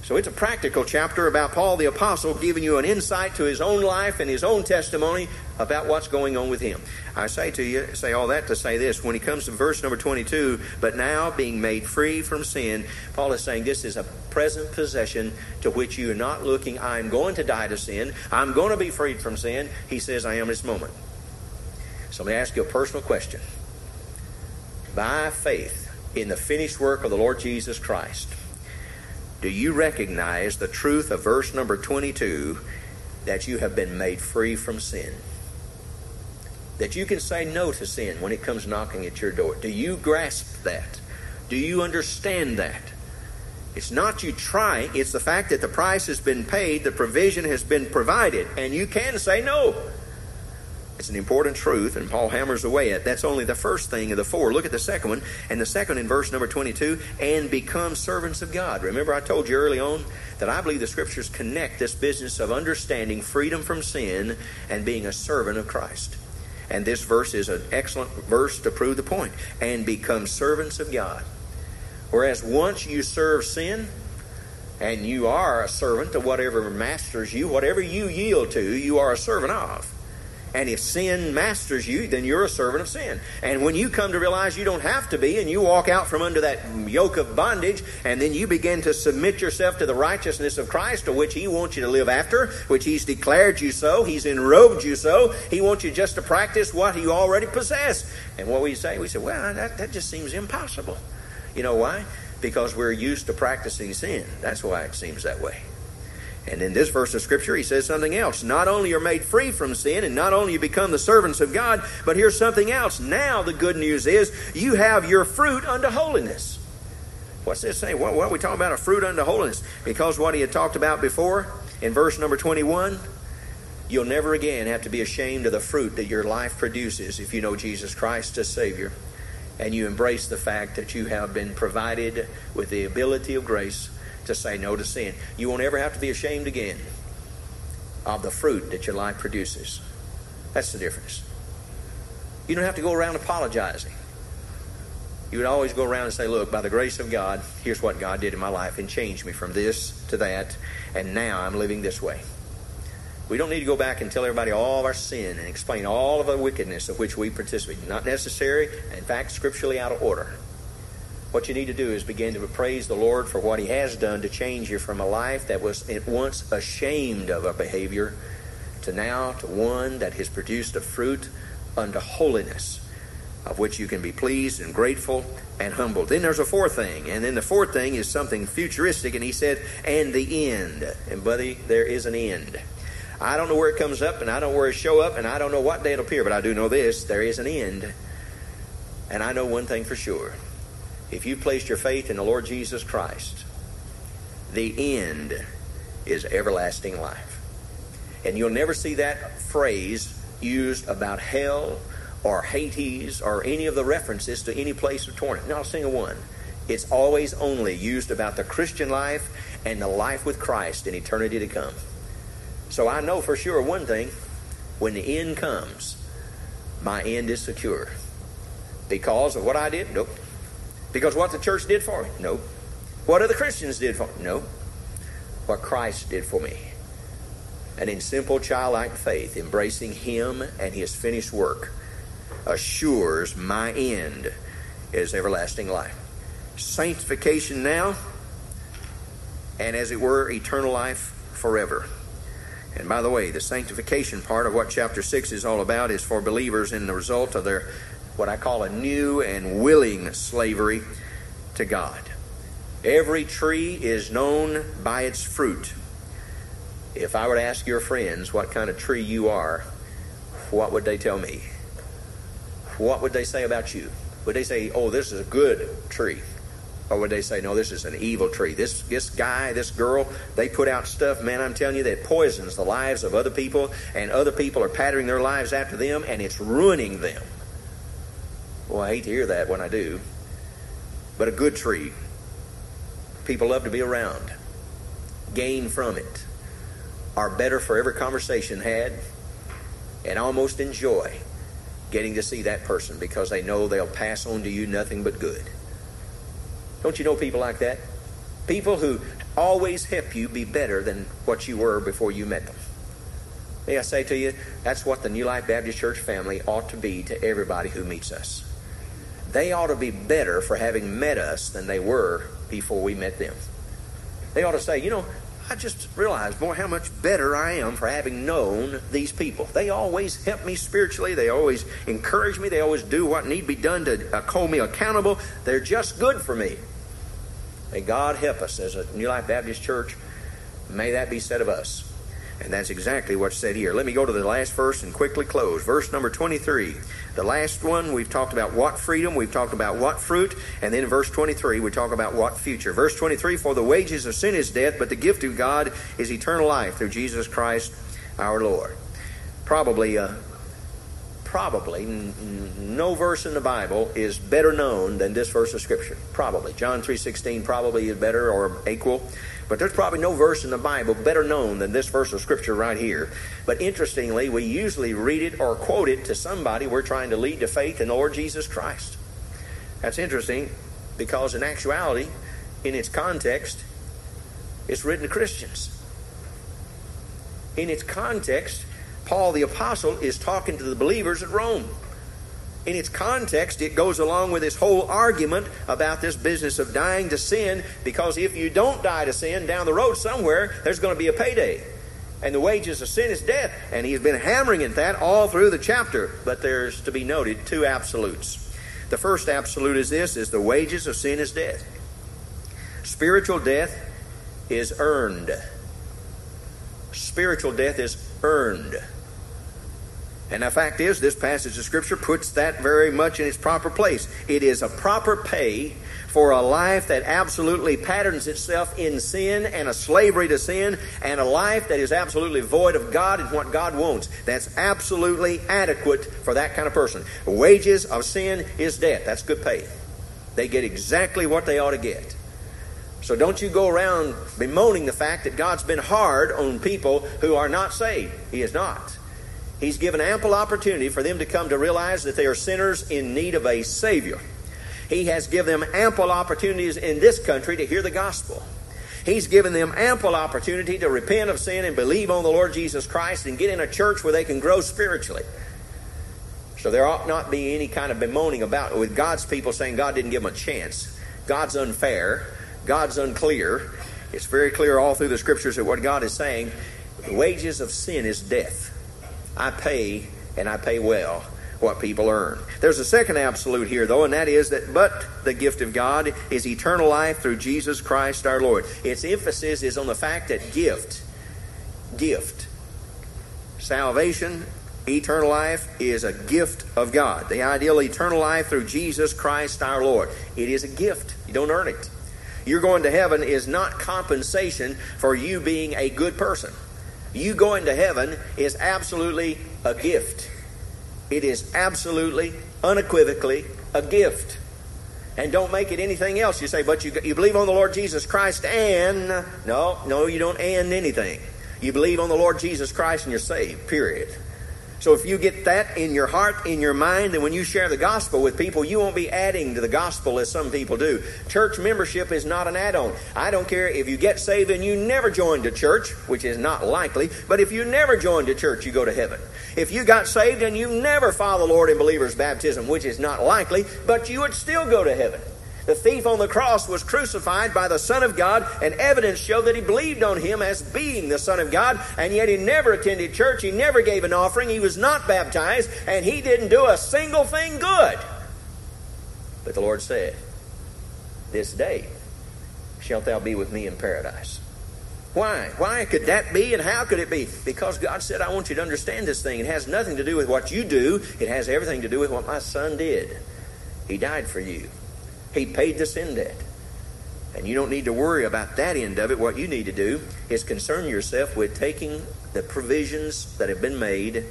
So it's a practical chapter about Paul the Apostle giving you an insight to his own life and his own testimony about what's going on with him. I say to you, say all that to say this. When he comes to verse number 22, but now being made free from sin, Paul is saying this is a present possession to which you are not looking, I'm going to die to sin, I'm going to be freed from sin. He says, I am this moment. So let me ask you a personal question. By faith in the finished work of the Lord Jesus Christ, do you recognize the truth of verse number 22 that you have been made free from sin? that you can say no to sin when it comes knocking at your door. Do you grasp that? Do you understand that? It's not you trying, it's the fact that the price has been paid, the provision has been provided, and you can say no. It's an important truth, and Paul hammers away at. That's only the first thing of the four. Look at the second one, and the second in verse number 22, and become servants of God. Remember, I told you early on that I believe the scriptures connect this business of understanding freedom from sin and being a servant of Christ. And this verse is an excellent verse to prove the point. And become servants of God. Whereas once you serve sin, and you are a servant to whatever masters you, whatever you yield to, you are a servant of. And if sin masters you, then you're a servant of sin. And when you come to realize you don't have to be, and you walk out from under that yoke of bondage, and then you begin to submit yourself to the righteousness of Christ, to which He wants you to live after, which He's declared you so, He's enrobed you so, He wants you just to practice what you already possess. And what we say, we say, well, that, that just seems impossible. You know why? Because we're used to practicing sin. That's why it seems that way. And in this verse of Scripture, he says something else. Not only are made free from sin, and not only you become the servants of God, but here's something else. Now the good news is you have your fruit unto holiness. What's this saying? What, what are we talking about? A fruit unto holiness. Because what he had talked about before in verse number 21, you'll never again have to be ashamed of the fruit that your life produces if you know Jesus Christ as Savior and you embrace the fact that you have been provided with the ability of grace to say no to sin. You won't ever have to be ashamed again of the fruit that your life produces. That's the difference. You don't have to go around apologizing. You would always go around and say, Look, by the grace of God, here's what God did in my life and changed me from this to that, and now I'm living this way. We don't need to go back and tell everybody all of our sin and explain all of the wickedness of which we participate. Not necessary, in fact, scripturally out of order. What you need to do is begin to praise the Lord for what He has done to change you from a life that was at once ashamed of a behavior to now to one that has produced a fruit unto holiness, of which you can be pleased and grateful and humbled. Then there's a fourth thing, and then the fourth thing is something futuristic, and He said, and the end. And, buddy, there is an end. I don't know where it comes up, and I don't know where it show up, and I don't know what day it'll appear, but I do know this: there is an end. And I know one thing for sure if you've placed your faith in the Lord Jesus Christ, the end is everlasting life. And you'll never see that phrase used about hell or Hades or any of the references to any place of torment. Not a single one. It's always only used about the Christian life and the life with Christ in eternity to come. So I know for sure one thing when the end comes, my end is secure. Because of what I did? Nope. Because what the church did for me? No. What other Christians did for me? No. What Christ did for me. And in simple childlike faith, embracing Him and His finished work assures my end is everlasting life. Sanctification now, and as it were, eternal life forever. And by the way, the sanctification part of what chapter 6 is all about is for believers in the result of their what I call a new and willing slavery to God. Every tree is known by its fruit. If I were to ask your friends what kind of tree you are, what would they tell me? What would they say about you? Would they say, oh, this is a good tree? Or would they say, no, this is an evil tree? This, this guy, this girl, they put out stuff, man, I'm telling you, that poisons the lives of other people, and other people are patterning their lives after them, and it's ruining them. Well, I hate to hear that when I do. But a good tree, people love to be around, gain from it, are better for every conversation had, and almost enjoy getting to see that person because they know they'll pass on to you nothing but good. Don't you know people like that? People who always help you be better than what you were before you met them. May I say to you, that's what the New Life Baptist Church family ought to be to everybody who meets us they ought to be better for having met us than they were before we met them. They ought to say, you know, I just realized, boy, how much better I am for having known these people. They always help me spiritually. They always encourage me. They always do what need be done to uh, hold me accountable. They're just good for me. May God help us as a New Life Baptist Church. May that be said of us. And that's exactly what's said here. Let me go to the last verse and quickly close. Verse number 23. The last one, we've talked about what freedom, we've talked about what fruit, and then verse 23, we talk about what future. Verse 23 For the wages of sin is death, but the gift of God is eternal life through Jesus Christ our Lord. Probably, uh, probably n- no verse in the Bible is better known than this verse of Scripture. Probably. John 3.16 probably is better or equal. But there's probably no verse in the Bible better known than this verse of Scripture right here. But interestingly, we usually read it or quote it to somebody we're trying to lead to faith in the Lord Jesus Christ. That's interesting because, in actuality, in its context, it's written to Christians. In its context, Paul the Apostle is talking to the believers at Rome in its context, it goes along with this whole argument about this business of dying to sin, because if you don't die to sin, down the road somewhere, there's going to be a payday. And the wages of sin is death. And he's been hammering at that all through the chapter. But there's to be noted two absolutes. The first absolute is this is the wages of sin is death. Spiritual death is earned. Spiritual death is earned. And the fact is, this passage of Scripture puts that very much in its proper place. It is a proper pay for a life that absolutely patterns itself in sin and a slavery to sin, and a life that is absolutely void of God and what God wants. That's absolutely adequate for that kind of person. Wages of sin is death. That's good pay. They get exactly what they ought to get. So don't you go around bemoaning the fact that God's been hard on people who are not saved. He is not. He's given ample opportunity for them to come to realize that they are sinners in need of a Savior. He has given them ample opportunities in this country to hear the gospel. He's given them ample opportunity to repent of sin and believe on the Lord Jesus Christ and get in a church where they can grow spiritually. So there ought not be any kind of bemoaning about with God's people saying God didn't give them a chance. God's unfair. God's unclear. It's very clear all through the scriptures that what God is saying, the wages of sin is death. I pay, and I pay well, what people earn. There's a second absolute here, though, and that is that but the gift of God is eternal life through Jesus Christ our Lord. Its emphasis is on the fact that gift, gift, salvation, eternal life is a gift of God. The ideal eternal life through Jesus Christ our Lord. It is a gift. You don't earn it. You're going to heaven is not compensation for you being a good person. You going to heaven is absolutely a gift. It is absolutely, unequivocally a gift. And don't make it anything else. You say, but you, you believe on the Lord Jesus Christ and. No, no, you don't and anything. You believe on the Lord Jesus Christ and you're saved, period. So if you get that in your heart, in your mind, then when you share the gospel with people, you won't be adding to the gospel as some people do. Church membership is not an add-on. I don't care if you get saved and you never joined a church, which is not likely, but if you never joined a church, you go to heaven. If you got saved and you never follow the Lord in believer's baptism, which is not likely, but you would still go to heaven. The thief on the cross was crucified by the Son of God, and evidence showed that he believed on him as being the Son of God, and yet he never attended church, he never gave an offering, he was not baptized, and he didn't do a single thing good. But the Lord said, This day shalt thou be with me in paradise. Why? Why could that be and how could it be? Because God said, I want you to understand this thing. It has nothing to do with what you do, it has everything to do with what my son did. He died for you. He paid the sin debt. And you don't need to worry about that end of it. What you need to do is concern yourself with taking the provisions that have been made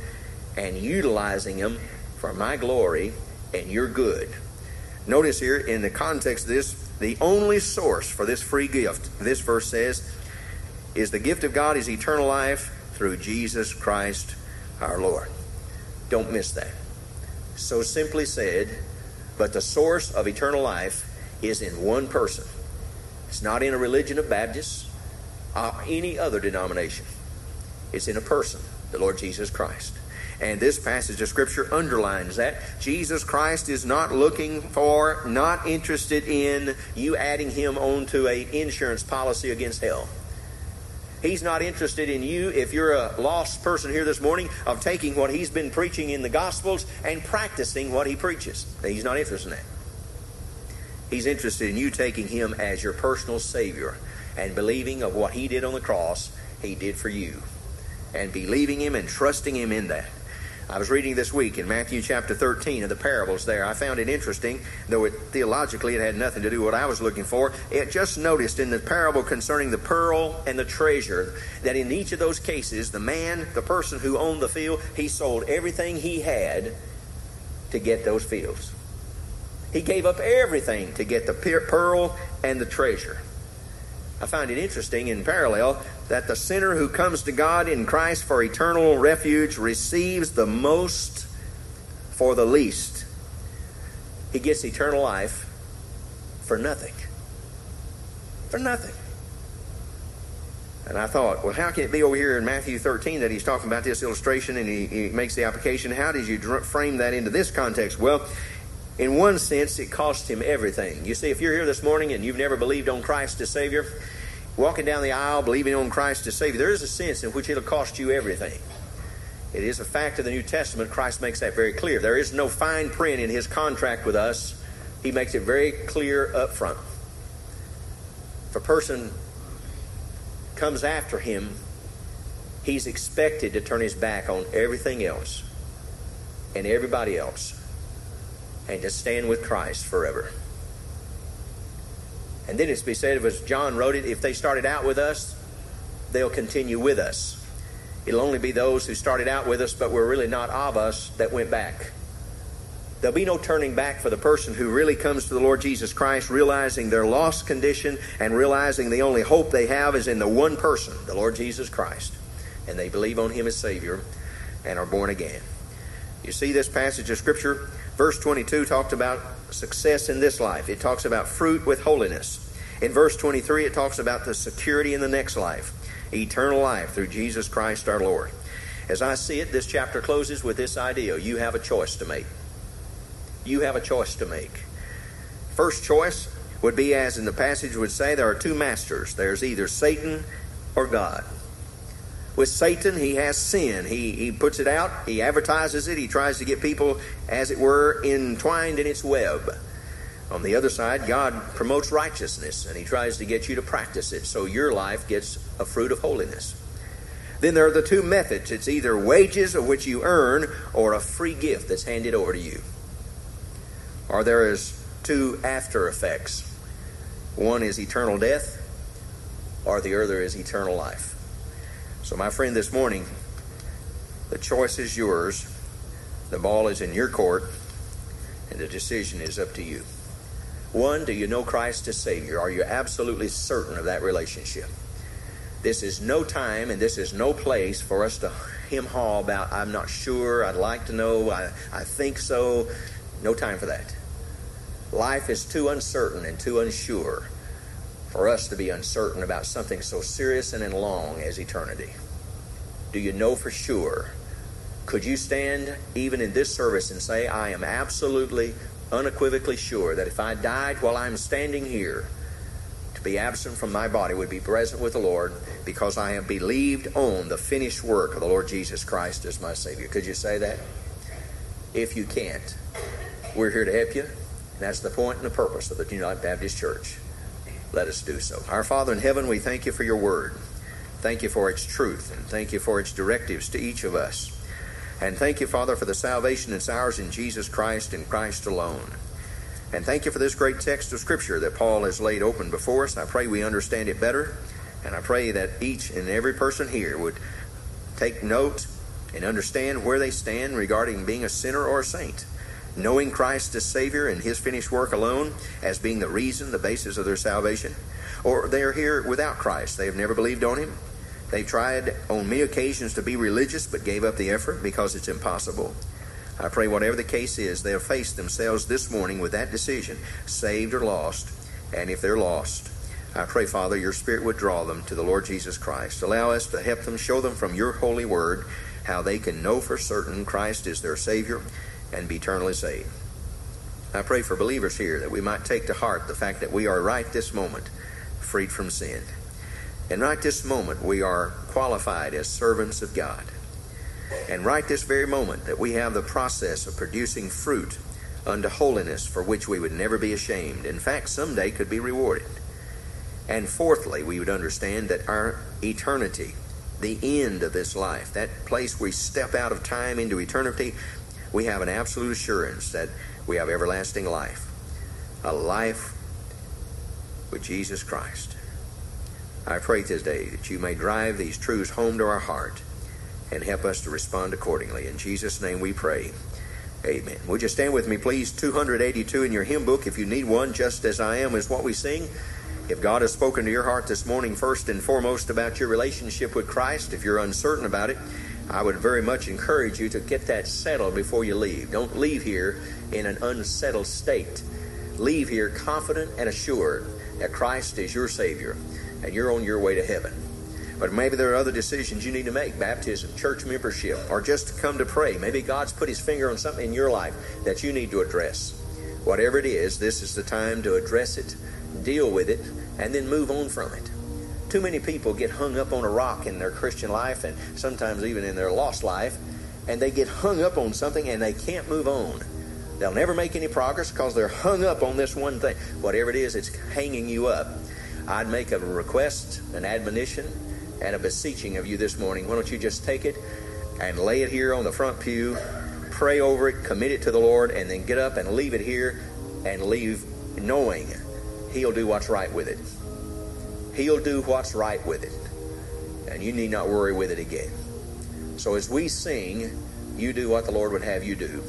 and utilizing them for my glory and your good. Notice here in the context of this, the only source for this free gift, this verse says, is the gift of God is eternal life through Jesus Christ our Lord. Don't miss that. So simply said, but the source of eternal life is in one person. It's not in a religion of Baptists or any other denomination. It's in a person, the Lord Jesus Christ. And this passage of Scripture underlines that. Jesus Christ is not looking for, not interested in you adding him onto a insurance policy against hell. He's not interested in you, if you're a lost person here this morning, of taking what he's been preaching in the Gospels and practicing what he preaches. He's not interested in that. He's interested in you taking him as your personal Savior and believing of what he did on the cross, he did for you. and believing Him and trusting Him in that. I was reading this week in Matthew chapter 13 of the parables there. I found it interesting, though it, theologically it had nothing to do with what I was looking for. It just noticed in the parable concerning the pearl and the treasure that in each of those cases, the man, the person who owned the field, he sold everything he had to get those fields. He gave up everything to get the pearl and the treasure. I find it interesting in parallel that the sinner who comes to God in Christ for eternal refuge receives the most for the least. He gets eternal life for nothing. For nothing. And I thought, well, how can it be over here in Matthew 13 that he's talking about this illustration and he, he makes the application? How did you frame that into this context? Well, in one sense, it cost him everything. You see, if you're here this morning and you've never believed on Christ as Savior, walking down the aisle believing on Christ as Savior, there is a sense in which it'll cost you everything. It is a fact of the New Testament. Christ makes that very clear. There is no fine print in his contract with us. He makes it very clear up front. If a person comes after him, he's expected to turn his back on everything else and everybody else and to stand with Christ forever. And then it's be said, as John wrote it, if they started out with us, they'll continue with us. It'll only be those who started out with us but were really not of us that went back. There'll be no turning back for the person who really comes to the Lord Jesus Christ, realizing their lost condition and realizing the only hope they have is in the one person, the Lord Jesus Christ. And they believe on Him as Savior and are born again. You see this passage of Scripture? Verse 22 talked about success in this life, it talks about fruit with holiness. In verse 23, it talks about the security in the next life, eternal life through Jesus Christ our Lord. As I see it, this chapter closes with this idea you have a choice to make. You have a choice to make. First choice would be, as in the passage would say, there are two masters there's either Satan or God. With Satan, he has sin. He, he puts it out, he advertises it, he tries to get people, as it were, entwined in its web. On the other side, God promotes righteousness and he tries to get you to practice it so your life gets a fruit of holiness. Then there are the two methods it's either wages of which you earn or a free gift that's handed over to you. Or there is two after effects one is eternal death, or the other is eternal life. So, my friend, this morning, the choice is yours. The ball is in your court, and the decision is up to you. One, do you know Christ as Savior? Are you absolutely certain of that relationship? This is no time and this is no place for us to hem haw about, I'm not sure, I'd like to know, I, I think so. No time for that. Life is too uncertain and too unsure for us to be uncertain about something so serious and long as eternity? Do you know for sure? Could you stand even in this service and say, I am absolutely, unequivocally sure that if I died while I'm standing here, to be absent from my body would be present with the Lord because I have believed on the finished work of the Lord Jesus Christ as my Savior? Could you say that? If you can't, we're here to help you. And that's the point and the purpose of the United Baptist Church let us do so. Our Father in heaven, we thank you for your word. Thank you for its truth, and thank you for its directives to each of us. And thank you, Father, for the salvation that's ours in Jesus Christ and Christ alone. And thank you for this great text of Scripture that Paul has laid open before us. I pray we understand it better, and I pray that each and every person here would take note and understand where they stand regarding being a sinner or a saint knowing Christ as Savior and His finished work alone as being the reason, the basis of their salvation, or they are here without Christ. They have never believed on Him. They've tried on many occasions to be religious but gave up the effort because it's impossible. I pray, whatever the case is, they'll face themselves this morning with that decision, saved or lost. And if they're lost, I pray, Father, your Spirit would draw them to the Lord Jesus Christ. Allow us to help them, show them from your holy word how they can know for certain Christ is their Savior and be eternally saved. I pray for believers here that we might take to heart the fact that we are right this moment freed from sin. And right this moment we are qualified as servants of God. And right this very moment that we have the process of producing fruit unto holiness for which we would never be ashamed. In fact, someday could be rewarded. And fourthly, we would understand that our eternity the end of this life, that place we step out of time into eternity, we have an absolute assurance that we have everlasting life. A life with Jesus Christ. I pray today that you may drive these truths home to our heart and help us to respond accordingly. In Jesus' name we pray. Amen. Would you stand with me, please? 282 in your hymn book, if you need one, just as I am, is what we sing. If God has spoken to your heart this morning, first and foremost, about your relationship with Christ, if you're uncertain about it, I would very much encourage you to get that settled before you leave. Don't leave here in an unsettled state. Leave here confident and assured that Christ is your Savior and you're on your way to heaven. But maybe there are other decisions you need to make baptism, church membership, or just to come to pray. Maybe God's put His finger on something in your life that you need to address. Whatever it is, this is the time to address it deal with it, and then move on from it. Too many people get hung up on a rock in their Christian life and sometimes even in their lost life, and they get hung up on something and they can't move on. They'll never make any progress because they're hung up on this one thing. Whatever it is, it's hanging you up. I'd make a request, an admonition, and a beseeching of you this morning. Why don't you just take it and lay it here on the front pew, pray over it, commit it to the Lord, and then get up and leave it here and leave knowing He'll do what's right with it. He'll do what's right with it. And you need not worry with it again. So as we sing, you do what the Lord would have you do,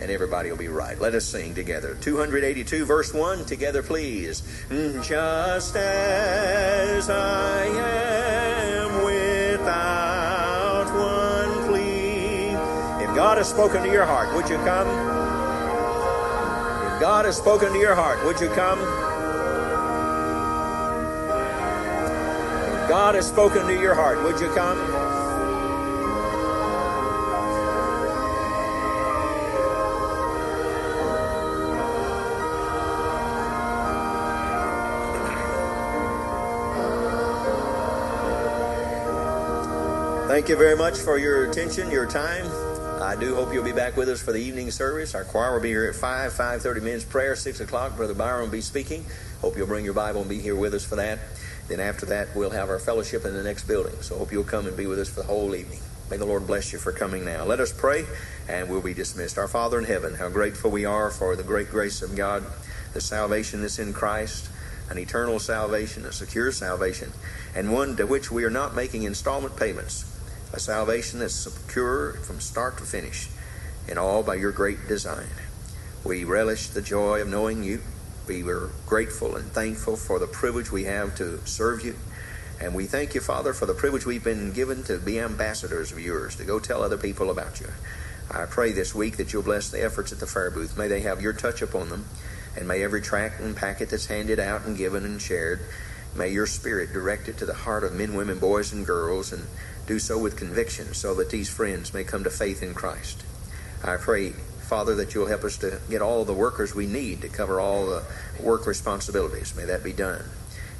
and everybody will be right. Let us sing together. 282, verse 1, together, please. Mm, just as I am without one plea. If God has spoken to your heart, would you come? If God has spoken to your heart, would you come? God has spoken to your heart. Would you come? Thank you very much for your attention, your time. I do hope you'll be back with us for the evening service. Our choir will be here at 5, 5.30 men's prayer, 6 o'clock. Brother Byron will be speaking. Hope you'll bring your Bible and be here with us for that. Then after that, we'll have our fellowship in the next building. So hope you'll come and be with us for the whole evening. May the Lord bless you for coming now. Let us pray, and we'll be dismissed. Our Father in heaven, how grateful we are for the great grace of God, the salvation that's in Christ, an eternal salvation, a secure salvation, and one to which we are not making installment payments, a salvation that's secure from start to finish, and all by your great design. We relish the joy of knowing you we were grateful and thankful for the privilege we have to serve you. And we thank you, Father, for the privilege we've been given to be ambassadors of yours, to go tell other people about you. I pray this week that you'll bless the efforts at the fair booth. May they have your touch upon them. And may every tract and packet that's handed out and given and shared, may your spirit direct it to the heart of men, women, boys, and girls, and do so with conviction so that these friends may come to faith in Christ. I pray Father, that you'll help us to get all the workers we need to cover all the work responsibilities. May that be done.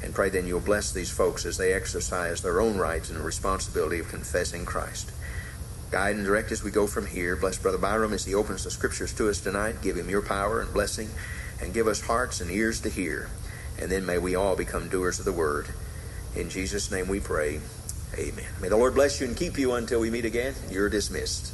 And pray then you'll bless these folks as they exercise their own rights and responsibility of confessing Christ. Guide and direct as we go from here. Bless Brother Byram as he opens the scriptures to us tonight. Give him your power and blessing, and give us hearts and ears to hear. And then may we all become doers of the word. In Jesus' name we pray. Amen. May the Lord bless you and keep you until we meet again. You're dismissed.